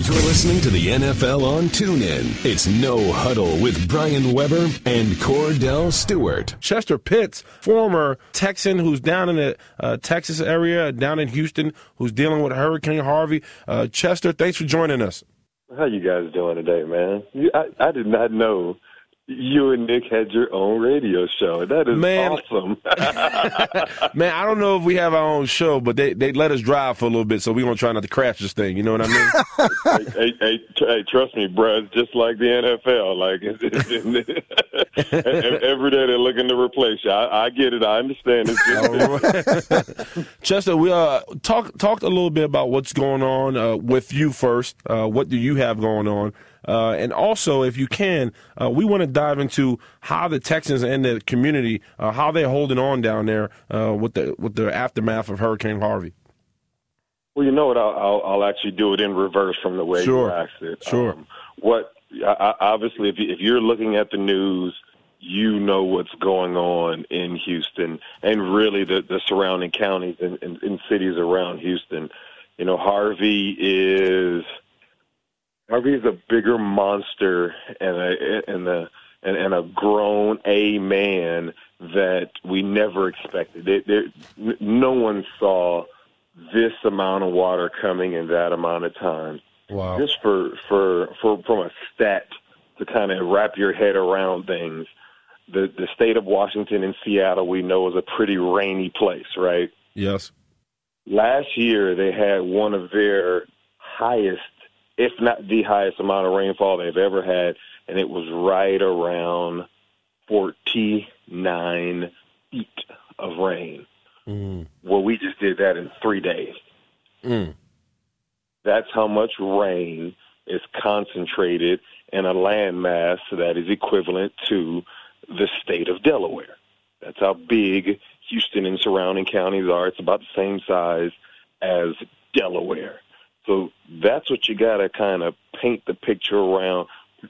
You're listening to the NFL on TuneIn. It's No Huddle with Brian Weber and Kordell Stewart. Chester Pitts, former Texan who's down in the uh, Texas area, down in Houston, who's dealing with Hurricane Harvey. Uh, Chester, thanks for joining us. How you guys doing today, man? You, I, I did not know you and Nick had your own radio show. That is Man. awesome. Man, I don't know if we have our own show, but they they let us drive for a little bit, so we're gonna try not to crash this thing. You know what I mean? hey, hey, hey, tr- hey, trust me, bro. It's just like the NFL. Like it's, it's, every day they're looking to replace you. I, I get it. I understand. It's just Chester, we uh talk talked a little bit about what's going on uh, with you first. Uh, what do you have going on? Uh, and also, if you can, uh, we want to dive into how the Texans and the community, uh, how they're holding on down there uh, with the with the aftermath of Hurricane Harvey. Well, you know what? I'll, I'll, I'll actually do it in reverse from the way Sure. you asked it. Sure. Um, what? I, I, obviously, if, you, if you're looking at the news, you know what's going on in Houston and really the, the surrounding counties and, and, and cities around Houston. You know, Harvey is Harvey is a bigger monster and a and a and, and a grown a man that we never expected. There, there, no one saw this amount of water coming in that amount of time. Wow. Just for for for from a stat to kind of wrap your head around things. The the state of Washington and Seattle we know is a pretty rainy place, right? Yes. Last year they had one of their highest, if not the highest amount of rainfall they've ever had, and it was right around 49 feet of rain. Mm. Well, we just did that in three days. Mm. That's how much rain is concentrated in a landmass that is equivalent to the state of Delaware. That's how big Houston and surrounding counties are. It's about the same size as Delaware. So that's what you got to kind of paint the picture around,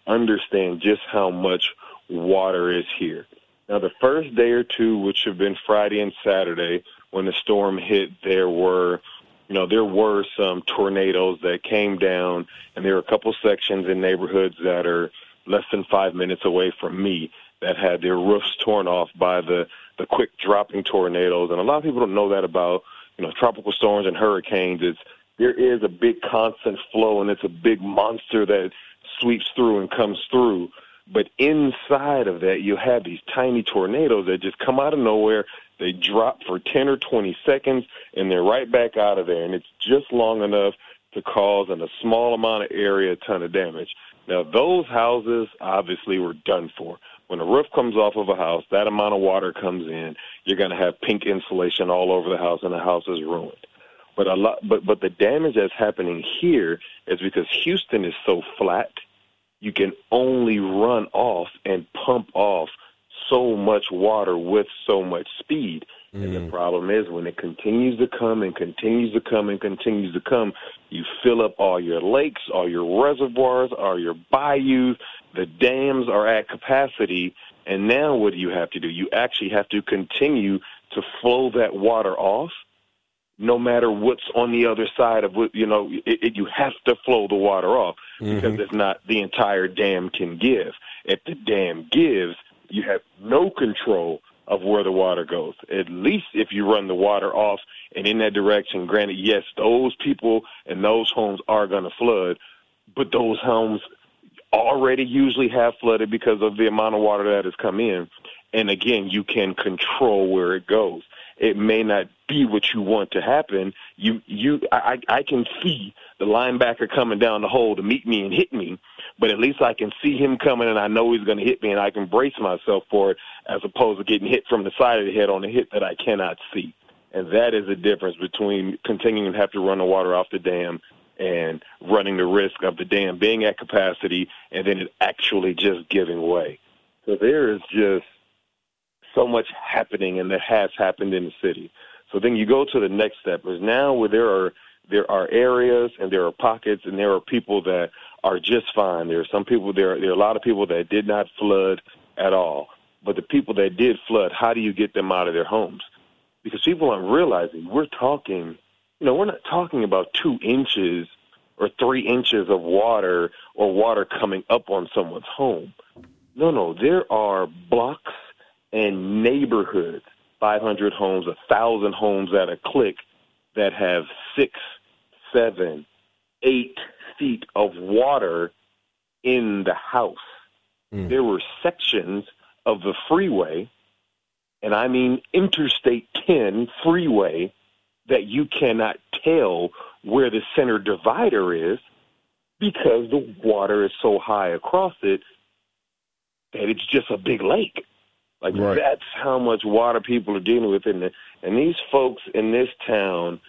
understand just how much water is here. Now, the first day or two, which have been Friday and Saturday, when the storm hit, there were, you know, there were some tornadoes that came down, and there were a couple sections in neighborhoods that are less than five minutes away from me that had their roofs torn off by the the quick dropping tornadoes. And a lot of people don't know that about, you know, tropical storms and hurricanes. It's there is a big constant flow, and it's a big monster that sweeps through and comes through. But inside of that, you have these tiny tornadoes that just come out of nowhere. They drop for 10 or 20 seconds, and they're right back out of there. And it's just long enough to cause, in a small amount of area, a ton of damage. Now, those houses obviously were done for. When a roof comes off of a house, that amount of water comes in, you're going to have pink insulation all over the house, and the house is ruined. But a lot, but but the damage that's happening here is because Houston is so flat you can only run off and pump off so much water with so much speed. And the mm. problem is when it continues to come and continues to come and continues to come, you fill up all your lakes, all your reservoirs, all your bayous, the dams are at capacity, and now what do you have to do? You actually have to continue to flow that water off no matter what's on the other side of what you know it, it, you have to flow the water off because mm-hmm. if not the entire dam can give. If the dam gives you have no control of where the water goes. At least if you run the water off and in that direction granted yes those people and those homes are going to flood but those homes already usually have flooded because of the amount of water that has come in. And again you can control where it goes it may not be what you want to happen. You, you, I, I can see the linebacker coming down the hole to meet me and hit me, but at least I can see him coming and I know he's going to hit me and I can brace myself for it as opposed to getting hit from the side of the head on a hit that I cannot see. And that is the difference between continuing to have to run the water off the dam and running the risk of the dam being at capacity and then it actually just giving way. So there is just so much happening and that has happened in the city. So then you go to the next step is now where there are there are areas and there are pockets and there are people that are just fine. There are some people there there are a lot of people that did not flood at all. But the people that did flood, how do you get them out of their homes? Because people aren't realizing we're talking you know, we're not talking about two inches or three inches of water or water coming up on someone's home. No, no, there are blocks and neighborhoods, 500 homes, a thousand homes at a click that have six, seven, eight feet of water in the house. Mm. There were sections of the freeway, and I mean Interstate 10 freeway, that you cannot tell where the center divider is because the water is so high across it that it's just a big lake. Like right. that's how much water people are dealing with in the, and these folks in this town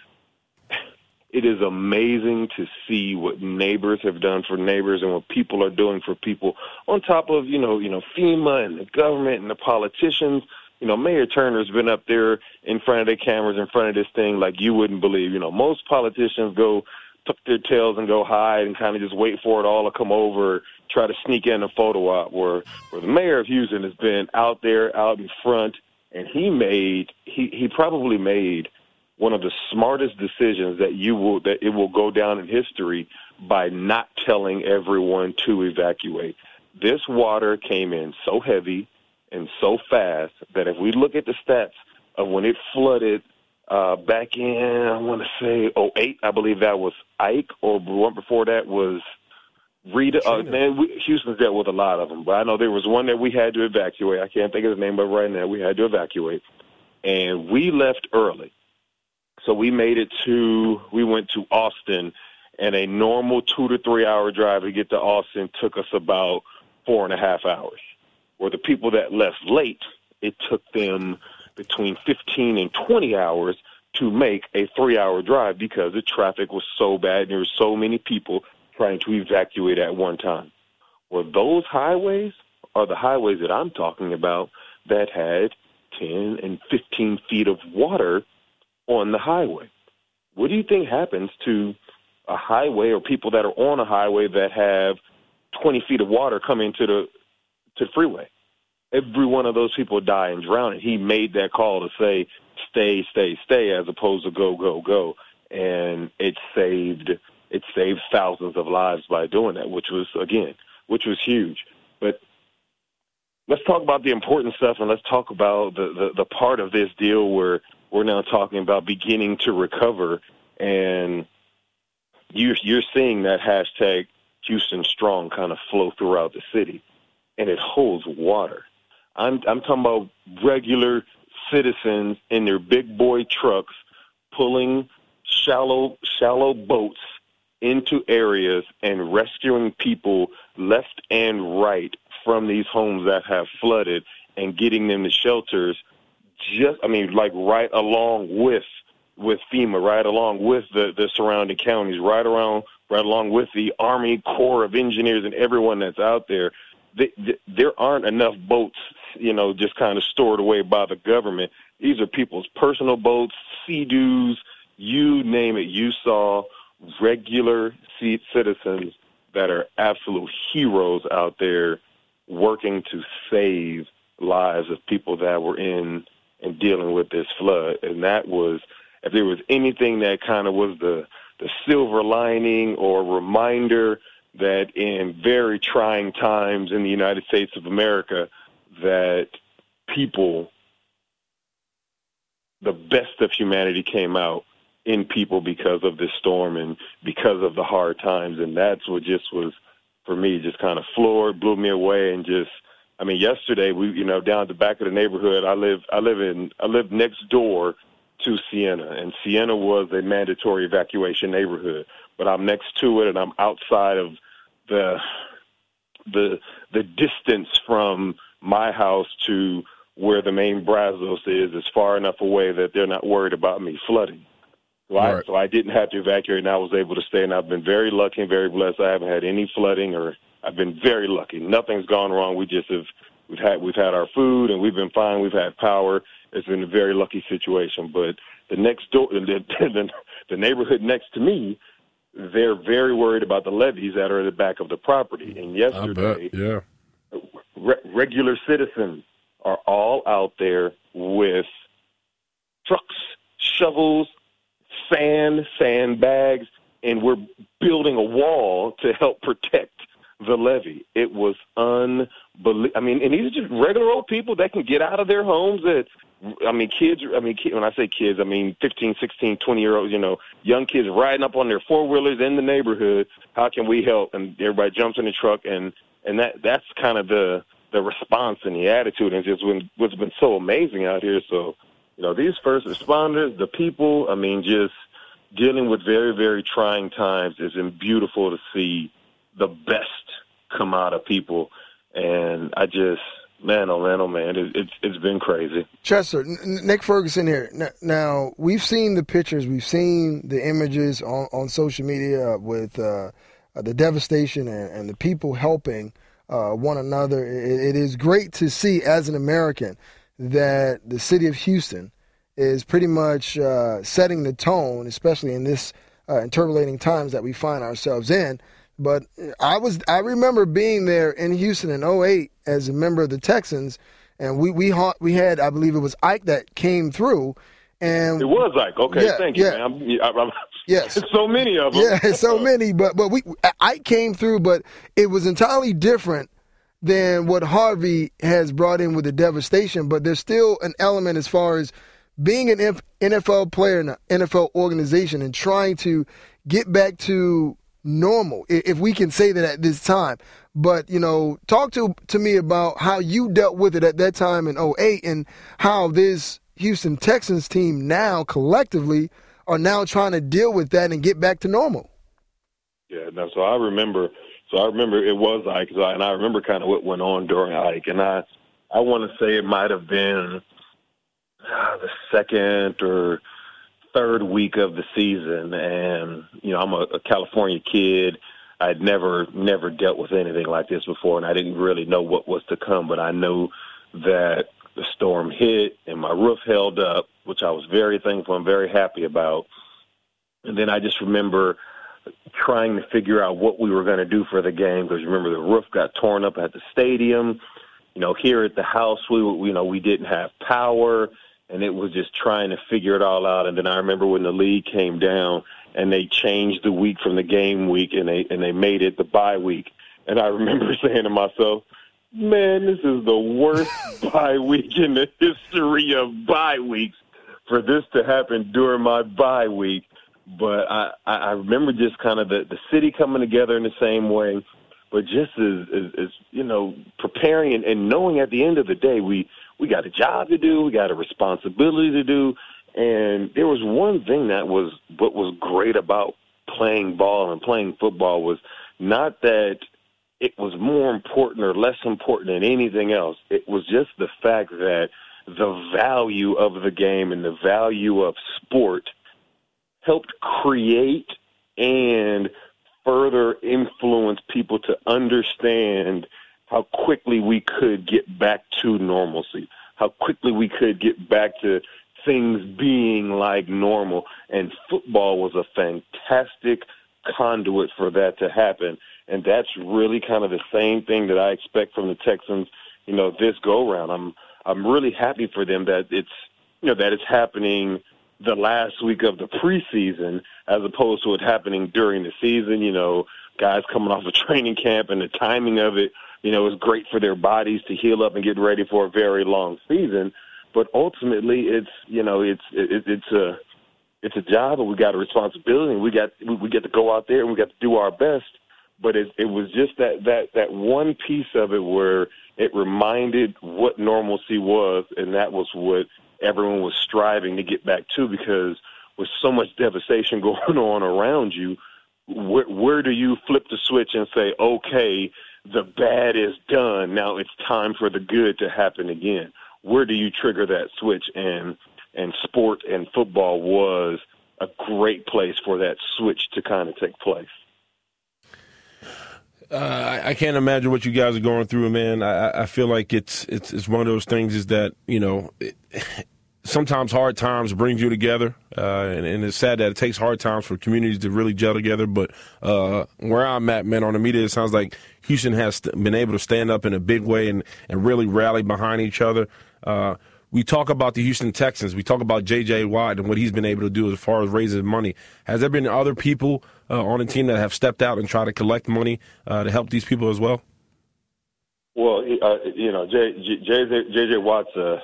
it is amazing to see what neighbors have done for neighbors and what people are doing for people on top of, you know, you know, FEMA and the government and the politicians. You know, Mayor Turner's been up there in front of the cameras in front of this thing like you wouldn't believe. You know, most politicians go tuck their tails and go hide and kind of just wait for it all to come over, try to sneak in a photo op. Where where the mayor of Houston has been out there, out in front, and he made he he probably made one of the smartest decisions that you will that it will go down in history by not telling everyone to evacuate. This water came in so heavy and so fast that if we look at the stats of when it flooded uh, back in, I want to say 08, I believe that was Ike, or one before that was Rita. Uh, man, we, Houston's dealt with a lot of them, but I know there was one that we had to evacuate. I can't think of the name of it right now. We had to evacuate, and we left early. So we made it to, we went to Austin, and a normal two to three hour drive to get to Austin took us about four and a half hours. Where the people that left late, it took them between 15 and 20 hours to make a three hour drive because the traffic was so bad and there were so many people trying to evacuate at one time. Well, those highways are the highways that I'm talking about that had 10 and 15 feet of water on the highway. What do you think happens to a highway or people that are on a highway that have 20 feet of water coming to the to the freeway? Every one of those people die and drown. And he made that call to say, "Stay, stay, stay," as opposed to "Go, go, go." And it saved it saved thousands of lives by doing that, which was again, which was huge. But let's talk about the important stuff and let's talk about the, the, the part of this deal where we're now talking about beginning to recover, and you're you're seeing that hashtag Houston Strong kind of flow throughout the city, and it holds water. I'm I'm talking about regular citizens in their big boy trucks pulling shallow shallow boats into areas and rescuing people left and right from these homes that have flooded and getting them to shelters just I mean like right along with with FEMA, right along with the the surrounding counties, right around right along with the Army Corps of Engineers and everyone that's out there. There aren't enough boats, you know, just kind of stored away by the government. These are people's personal boats, sea-doos, you name it. You saw regular citizens that are absolute heroes out there working to save lives of people that were in and dealing with this flood. And that was, if there was anything that kind of was the the silver lining or reminder that in very trying times in the United States of America, that people, the best of humanity came out in people because of this storm and because of the hard times. And that's what just was, for me, just kind of floored, blew me away, and just I mean, yesterday we, you know, down at the back of the neighborhood, I live, I live in, I live next door to Sienna, and Sienna was a mandatory evacuation neighborhood. But I'm next to it, and I'm outside of the, the, the distance from my house to where the main Brazos is is far enough away that they're not worried about me flooding. So, right. I, so I didn't have to evacuate, and I was able to stay. And I've been very lucky and very blessed. I haven't had any flooding or I've been very lucky. Nothing's gone wrong. We just have we've had we've had our food and we've been fine. We've had power. It's been a very lucky situation. But the next door, the, the, the neighborhood next to me, they're very worried about the levees that are at the back of the property. And yesterday, yeah, re- regular citizens are all out there with trucks, shovels, sand, sandbags, and we're building a wall to help protect the levee. It was unbelievable. I mean, and these are just regular old people that can get out of their homes that I mean, kids. I mean, when I say kids, I mean 15, 16, 20 year olds. You know, young kids riding up on their four wheelers in the neighborhood. How can we help? And everybody jumps in the truck, and and that that's kind of the the response and the attitude, and just been, what's been so amazing out here. So, you know, these first responders, the people. I mean, just dealing with very very trying times is beautiful to see the best come out of people, and I just man, oh man, oh man, it, it's it's been crazy. Chester, Nick Ferguson here. Now we've seen the pictures, we've seen the images on, on social media with uh, the devastation and, and, the people helping uh, one another. It, it is great to see as an American that the city of Houston is pretty much uh, setting the tone, especially in this uh, interpolating times that we find ourselves in. But I was I remember being there in Houston in 08 as a member of the Texans, and we we we had I believe it was Ike that came through, and it was Ike. Okay, yeah, thank you, yeah. man. I'm, I'm, yes, so many of them. Yeah, so many. But but we Ike came through, but it was entirely different than what Harvey has brought in with the devastation. But there's still an element as far as being an NFL player in an NFL organization and trying to get back to normal, if we can say that at this time. But, you know, talk to, to me about how you dealt with it at that time in 08 and how this Houston Texans team now collectively are now trying to deal with that and get back to normal. Yeah, no, so I remember, so I remember it was Ike, and I remember kind of what went on during Ike, and I, I want to say it might have been uh, the second or third week of the season, and you know I'm a, a California kid. I'd never never dealt with anything like this before, and I didn't really know what was to come. But I knew that the storm hit and my roof held up, which I was very thankful and very happy about. And then I just remember trying to figure out what we were going to do for the game because remember the roof got torn up at the stadium. You know, here at the house, we you know we didn't have power and it was just trying to figure it all out. And then I remember when the league came down and they changed the week from the game week and they and they made it the bye week. And I remember saying to myself, "Man, this is the worst bye week in the history of bye weeks for this to happen during my bye week." But I I remember just kind of the the city coming together in the same way, but just as as, as you know preparing and, and knowing at the end of the day we we got a job to do, we got a responsibility to do, and there was one thing that was what was great about playing ball and playing football was not that it was more important or less important than anything else. It was just the fact that the value of the game and the value of sport helped create and further influence people to understand how quickly we could get back to normalcy, how quickly we could get back to things being like normal. And football was a fantastic conduit for that to happen. And that's really kind of the same thing that I expect from the Texans, you know, this go round. I'm I'm really happy for them that it's you know, that it's happening the last week of the preseason as opposed to it happening during the season, you know, guys coming off a of training camp and the timing of it you know, is great for their bodies to heal up and get ready for a very long season. But ultimately, it's you know, it's it, it's a it's a job, and we got a responsibility, and we got we get to go out there and we got to do our best. But it it was just that that that one piece of it where it reminded what normalcy was, and that was what everyone was striving to get back to because with so much devastation going on around you, where, where do you flip the switch and say, okay, the bad is done. Now it's time for the good to happen again. Where do you trigger that switch? And and sport and football was a great place for that switch to kind of take place. Uh, I can't imagine what you guys are going through, man. I, I feel like it's it's it's one of those things is that you know. Sometimes hard times brings you together, uh, and, and, it's sad that it takes hard times for communities to really gel together. But uh, where I'm at, man, on the media, it sounds like Houston has been able to stand up in a big way and, and really rally behind each other. Uh, we talk about the Houston Texans. We talk about J.J. Watt and what he's been able to do as far as raising money. Has there been other people uh, on the team that have stepped out and tried to collect money uh, to help these people as well? Well, uh, you know, J.J. Watt's a,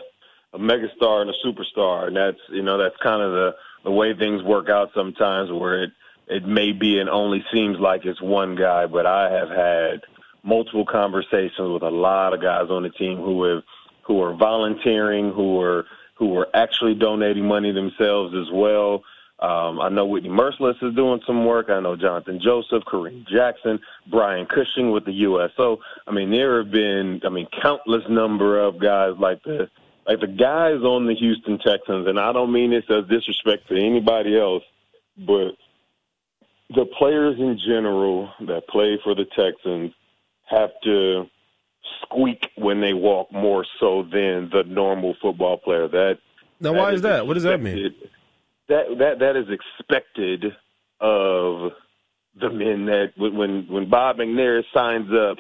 a megastar and a superstar, and that's you know that's kind of the the way things work out sometimes, where it it may be and only seems like it's one guy, but I have had multiple conversations with a lot of guys on the team who have who are volunteering, who are who are actually donating money themselves as well. Um, I know Whitney Mercilus is doing some work. I know Johnathan Joseph, Kareem Jackson, Brian Cushing with the USO. I mean, there have been, I mean, countless number of guys like the like the guys on the Houston Texans, and I don't mean this as disrespect to anybody else, but the players in general that play for the Texans have to squeak when they walk more so than the normal football player. That now, why is, is that? What does that mean? That that that is expected of the men that when when Bob McNair signs up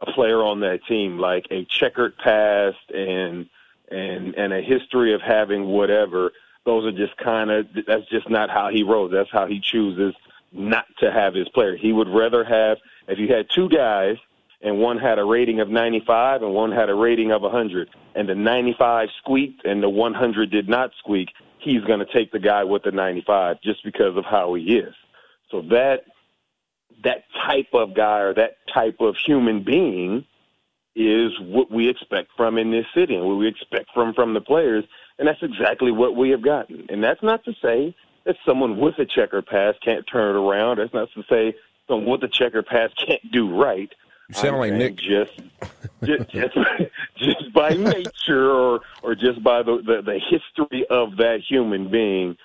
a player on that team, like a checkered past and and and a history of having whatever. Those are just kind of that's just not how he rolls. That's how he chooses not to have his player. He would rather have if you had two guys and one had a rating of 95 and one had a rating of 100 and the 95 squeaked and the 100 did not squeak, he's going to take the guy with the 95 just because of how he is. So that that type of guy or that type of human being is what we expect from in this city and what we expect from from the players and that's exactly what we have gotten. And that's not to say that someone with a checker pass can't turn it around. That's not to say someone with a checker pass can't do right. You sound like Nick. Just, just, just, just by nature, or or just by the, the the history of that human being,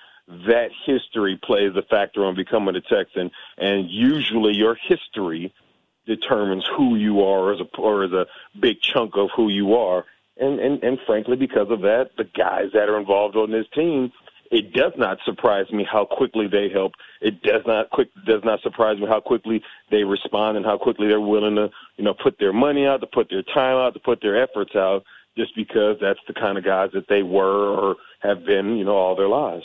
that history plays a factor on becoming a Texan. And usually, your history determines who you are as a or as a big chunk of who you are. And and and frankly, because of that, the guys that are involved on this team it does not surprise me how quickly they help. It does not quick does not surprise me how quickly they respond and how quickly they're willing to, you know, put their money out, to put their time out, to put their efforts out, just because that's the kind of guys that they were or have been, you know, all their lives.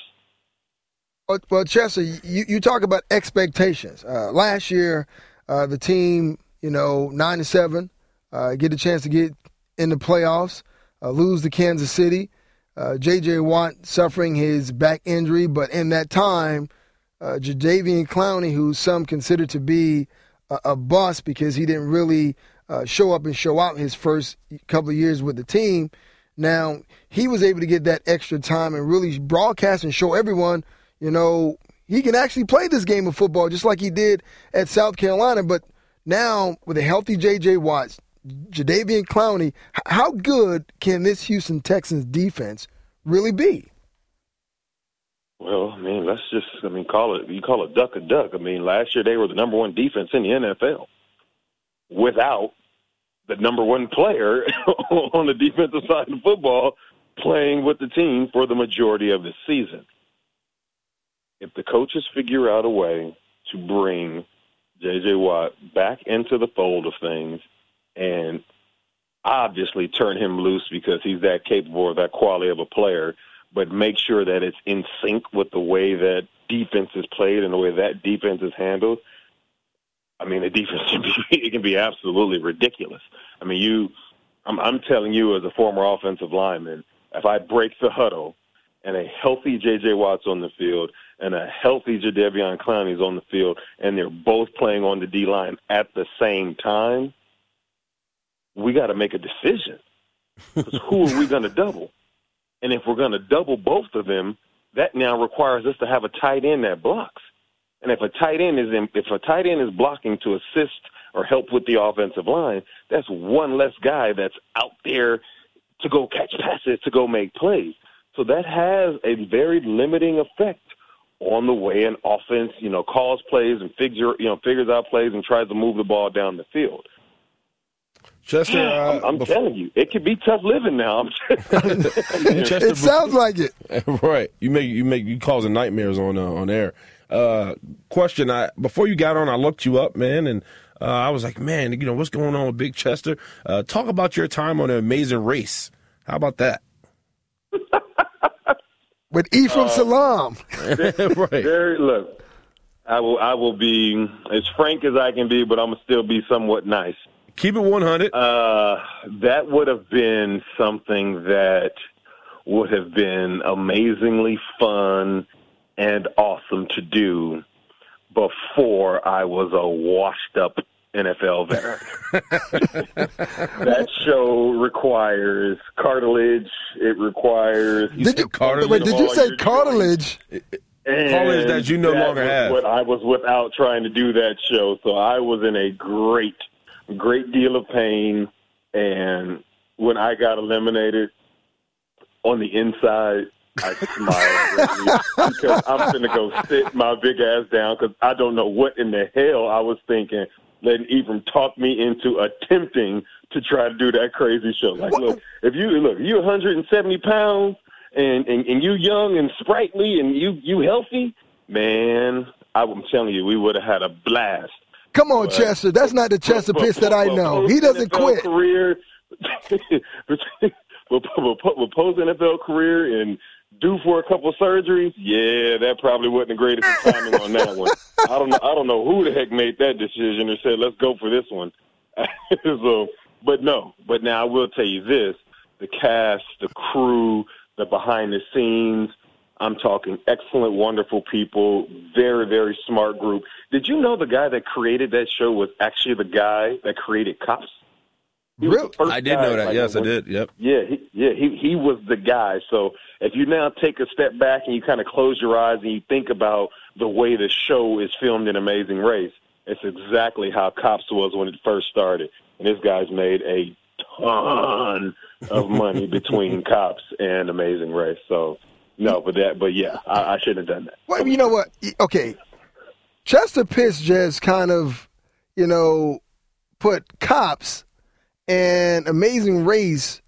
Well, Chester, you, you talk about expectations. Uh, last year, uh, the team, you know, nine to seven, uh, get a chance to get in the playoffs, uh, lose to Kansas City uh, J.J. Watt suffering his back injury, but in that time, uh, Jadeveon Clowney, who some consider to be a, a bust because he didn't really uh, show up and show out his first couple of years with the team. Now he was able to get that extra time and really broadcast and show everyone, you know, he can actually play this game of football just like he did at South Carolina. But now with a healthy J.J. Watts, Jadeveon Clowney, how good can this Houston Texans defense really be? Well, I mean, let's just, I mean, call it, you call it duck a duck. I mean, last year they were the number one defense in the NFL without the number one player on the defensive side of football playing with the team for the majority of the season. If the coaches figure out a way to bring J.J. Watt back into the fold of things – and obviously turn him loose because he's that capable of that quality of a player, but make sure that it's in sync with the way that defense is played and the way that defense is handled. I mean, the defense can be it can be absolutely ridiculous. I mean, you, I'm, I'm telling you as a former offensive lineman, if I break the huddle and a healthy J.J. Watt's on the field and a healthy Jadeveon is on the field, and they're both playing on the D line at the same time, we got to make a decision. Because who are we going to double? And if we're going to double both of them, that now requires us to have a tight end that blocks. And if a tight end is in, if a tight end is blocking to assist or help with the offensive line, that's one less guy that's out there to go catch passes, to go make plays. So that has a very limiting effect on the way an offense, you know, calls plays and figure, you know, figures out plays and tries to move the ball down the field. Chester, uh, I'm, I'm before... telling you, it can be tough living now. Chester, it sounds like it. right. You make you make you causing nightmares on uh, on air. Uh, question: I before you got on, I looked you up, man, and uh, I was like, man, you know what's going on with Big Chester? Uh, talk about your time on an amazing race. How about that? with Ephraim Salaam. right. Very look. I will. I will be as frank as I can be, but I'm gonna still be somewhat nice. Keep it 100. Uh, that would have been something that would have been amazingly fun and awesome to do before I was a washed up NFL veteran. that show requires cartilage. It requires You Did you, cartilage wait, did you say your cartilage? and that you no that longer was have. What I was without trying to do that show, so I was in a great, great deal of pain. And when I got eliminated, on the inside, I smiled because I'm going to go sit my big ass down because I don't know what in the hell I was thinking. Letting Ephraim talk me into attempting to try to do that crazy show. Like, What? look, if you look, you 170 pounds and, and and you young and sprightly and you you healthy, man, I'm telling you, we would have had a blast. Come on, Chester. That's not the Chester But- Pitts that I know. He doesn't post quit. Career, with, with, with post NFL career and due for a couple surgeries, yeah, that probably wasn't the greatest timing on that one. I don't know. I don't know who the heck made that decision or said let's go for this one. so, but no. But now I will tell you this: the cast, the crew, the behind the scenes. I'm talking excellent, wonderful people, very, very smart group. Did you know the guy that created that show was actually the guy that created Cops? He was the Really? first I did guy, know that. like, yes, I did. Yep. Yeah, he, yeah, he he was the guy. So if you now take a step back and you kind of close your eyes and you think about the way the show is filmed in Amazing Race, it's exactly how Cops was when it first started. And this guy's made a ton of money between Cops and Amazing Race. So no, but that, but yeah, I, I shouldn't have done that. Well, you know what? Okay, Chester Pitts just kind of, you know, put cops and Amazing Race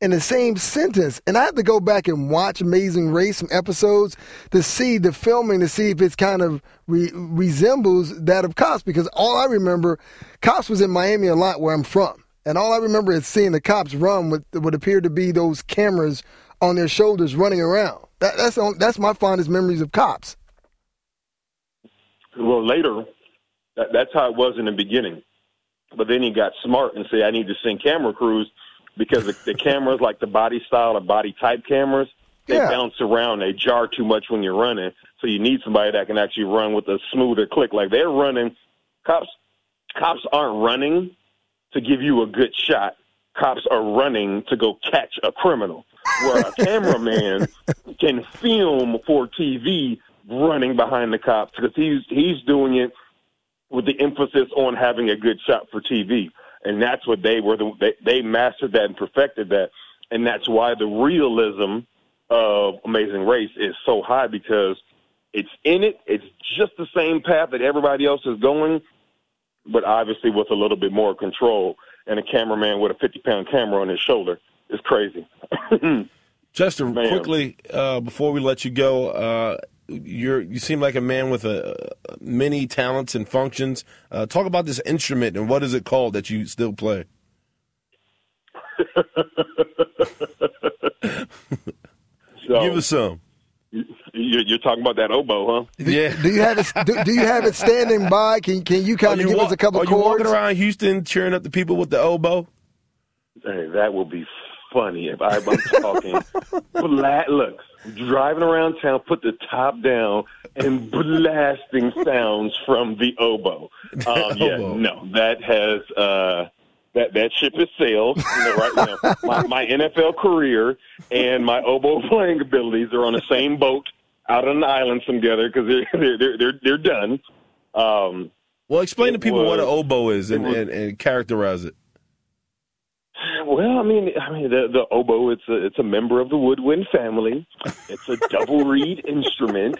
in the same sentence, and I have to go back and watch Amazing Race some episodes to see the filming to see if it's kind of re- resembles that of Cops because all I remember, Cops was in Miami a lot where I'm from, and all I remember is seeing the cops run with what appeared to be those cameras on their shoulders running around. That, that's that's my fondest memories of Cops. Well, later, that, that's how it was in the beginning. But then he got smart and said, I need to send camera crews because the, the cameras, like the body style or body type cameras, they Yeah. bounce around. They jar too much when you're running. So you need somebody that can actually run with a smoother click. Like they're running. Cops, cops aren't running to give you a good shot. Cops are running to go catch a criminal. Where a cameraman can film for TV running behind the cops because he's he's doing it with the emphasis on having a good shot for TV, and that's what they were. The, they, they mastered that and perfected that, and that's why the realism of Amazing Race is so high because it's in it. It's just the same path that everybody else is going, but obviously with a little bit more control. And a cameraman with a 50 pound camera on his shoulder is crazy. Chester, Man. quickly uh, before we let you go, uh, you're you seem like a man with a, many talents and functions. Uh, talk about this instrument and what is it called that you still play? so Give us some. you- you're talking about that oboe, huh? Yeah. Do you have it? Do, do you have it standing by? Can Can you kind of give wa- us a couple Are you chords? walking around Houston cheering up the people with the oboe? Hey, that will be funny if I, I'm talking. bla- look, driving around town, put the top down, and blasting sounds from the oboe. Um, yeah, no, that has uh, that that ship has sailed. You know, right now, my, my NFL career and my oboe playing abilities are on the same boat out on an island together because they're, they're they're they're they're done. Um, Well, explain to people what an oboe is and, was- and, and characterize it. Well, I mean, I mean, the, the oboe it's a it's a member of the woodwind family. It's a double reed instrument.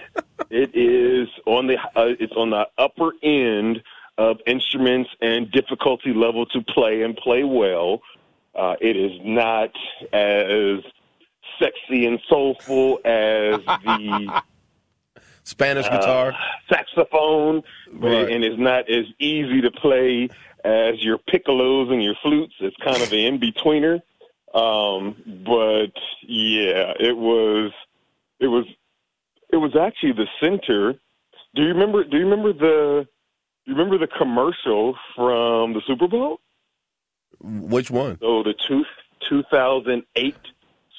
It is on the uh, it's on the upper end of instruments and difficulty level to play and play well. Uh, it is not as sexy and soulful as the Spanish uh, guitar. saxophone, Right. and it's not as easy to play as your piccolos and your flutes. It's kind of an in betweener. Um, but yeah, it was it was it was actually the center. Do you remember? Do you remember the? Do you remember the commercial from the Super Bowl? Which one? So the two, 2008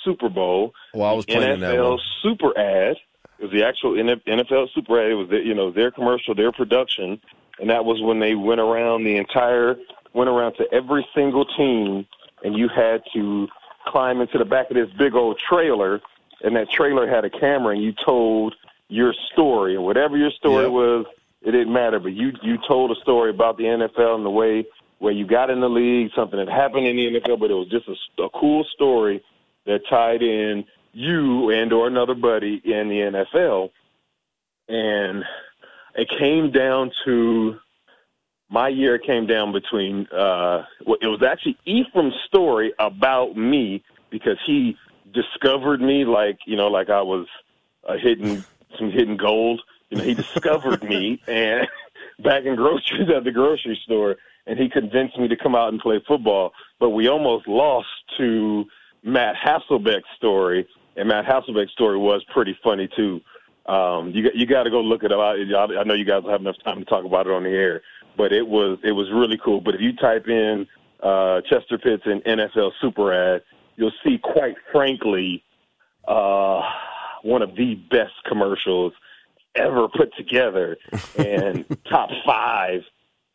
Super Bowl. Well, I was playing NFL that one. Super Ad. It was the actual NFL Super Ad. It was the, you know their commercial, their production, and that was when they went around the entire went around to every single team, and you had to climb into the back of this big old trailer, and that trailer had a camera, and you told your story, and whatever your story was, it didn't matter, but you you told a story about the NFL and the way where you got in the league, something that happened in the NFL, but it was just a, a cool story that tied in you and or another buddy in the NFL, and it came down to my year. It came down between uh, well, it was actually Ephraim's story about me because he discovered me like you know like I was a hidden some hidden gold. You know, he discovered me and back in groceries at the grocery store, and he convinced me to come out and play football. But we almost lost to Matt Hasselbeck's story, and Matt Hasselbeck's story was pretty funny too. Um, you got you got to go look it up. I, I know you guys don't have enough time to talk about it on the air, but it was it was really cool. But if you type in uh, Chester Pitts and NFL Super Ad, you'll see quite frankly uh, one of the best commercials ever put together, and top five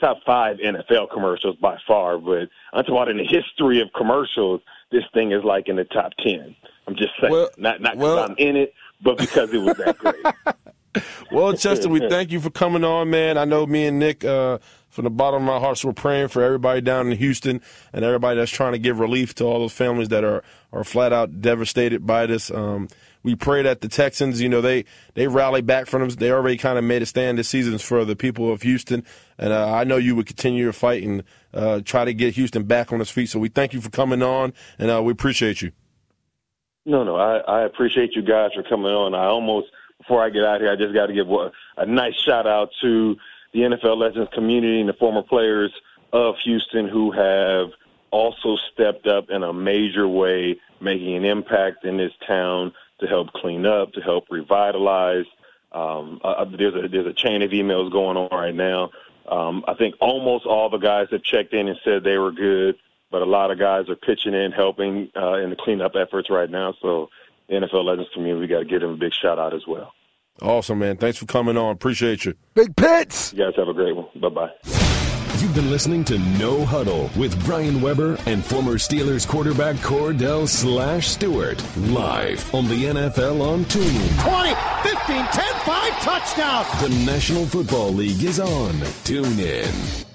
top five NFL commercials by far. But I'm talking about in the history of commercials, this thing is like in the top ten. I'm just saying, Well- not not because well- I'm in it, but because it was that great. Well, Chester, we thank you for coming on, man. I know me and Nick, uh, from the bottom of our hearts, we're praying for everybody down in Houston and everybody that's trying to give relief to all those families that are, are flat out devastated by this. Um, we pray that the Texans, you know, they, they rally back from them. They already kind of made a stand this season for the people of Houston. And uh, I know you would continue to fight and uh, try to get Houston back on its feet. So we thank you for coming on, and uh, we appreciate you. No, no, I, I appreciate you guys for coming on. I almost, before I get out here, I just got to give a, a nice shout out to the NFL Legends community and the former players of Houston who have also stepped up in a major way, making an impact in this town to help clean up, to help revitalize. Um, uh, there's a there's a chain of emails going on right now. Um, I think almost all the guys have checked in and said they were good but a lot of guys are pitching in, helping uh, in the cleanup efforts right now. So, NFL Legends community, we got to give them a big shout out as well. Awesome, man. Thanks for coming on. Appreciate you. Big Pitts. You guys have a great one. Bye bye. You've been listening to No Huddle with Brian Weber and former Steelers quarterback Kordell Slash Stewart live on the NFL on TuneIn. 20, 15, 10, 5, touchdown. The National Football League is on TuneIn.